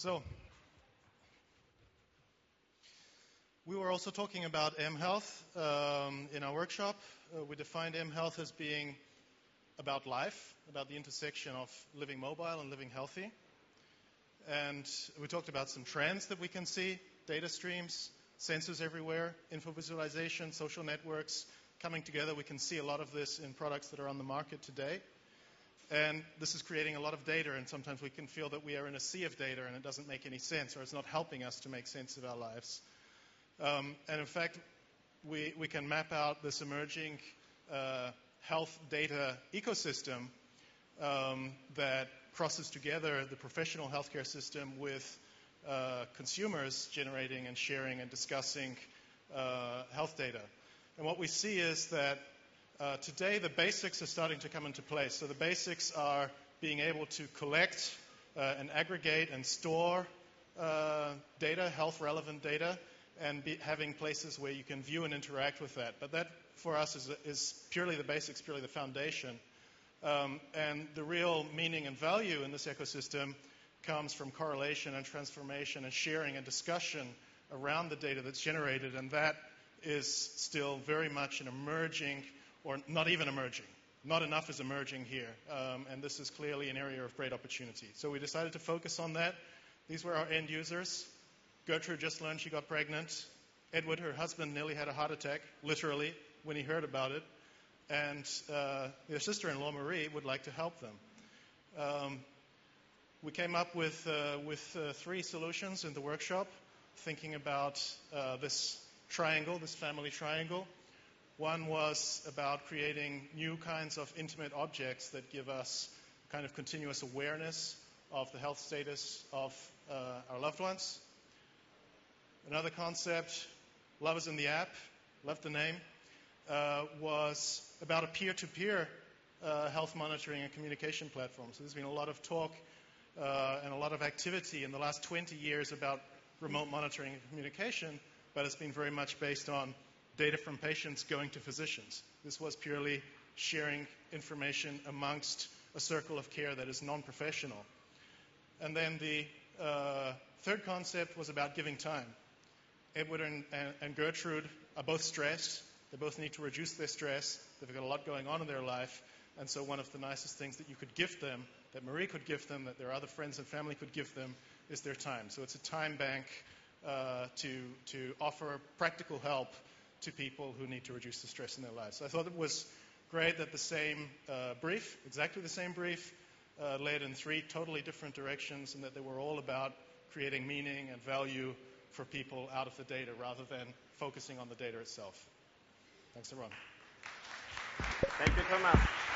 So, we were also talking about mHealth um, in our workshop. Uh, we defined mHealth as being about life, about the intersection of living mobile and living healthy. And we talked about some trends that we can see data streams, sensors everywhere, info visualization, social networks coming together. We can see a lot of this in products that are on the market today. And this is creating a lot of data, and sometimes we can feel that we are in a sea of data and it doesn't make any sense or it's not helping us to make sense of our lives. Um, and in fact, we, we can map out this emerging uh, health data ecosystem um, that crosses together the professional healthcare system with uh, consumers generating and sharing and discussing uh, health data. And what we see is that uh, today the basics are starting to come into place. So the basics are being able to collect uh, and aggregate and store uh, data, health relevant data, and be, having places where you can view and interact with that. But that for us is, is purely the basics, purely the foundation. Um, and the real meaning and value in this ecosystem comes from correlation and transformation and sharing and discussion around the data that's generated, and that is still very much an emerging, or not even emerging. Not enough is emerging here, um, and this is clearly an area of great opportunity. So we decided to focus on that. These were our end users. Gertrude just learned she got pregnant. Edward, her husband, nearly had a heart attack, literally, when he heard about it. And uh, their sister in law, Marie, would like to help them. Um, we came up with, uh, with uh, three solutions in the workshop, thinking about uh, this triangle, this family triangle. One was about creating new kinds of intimate objects that give us kind of continuous awareness of the health status of uh, our loved ones. Another concept, Love is in the app, love the name, uh, was about a peer to peer health monitoring and communication platform. So there's been a lot of talk uh, and a lot of activity in the last 20 years about remote monitoring and communication, but it's been very much based on data from patients going to physicians. This was purely sharing information amongst a circle of care that is non professional. And then the uh, third concept was about giving time. Edward and, and, Gertrude are both stressed. They both need to reduce their stress. They've got a lot going on in their life. And so, one of the nicest things that you could gift them, that Marie could give them, that their other friends and family could give them, is their time. So, it's a time bank uh, to, to offer practical help to people who need to reduce the stress in their lives. So I thought it was great that the same uh, brief, exactly the same brief, uh, led in three totally different directions, and that they were all about creating meaning and value for people out of the data rather than focusing on the data itself. Thanks, everyone. Thank you, Thomas.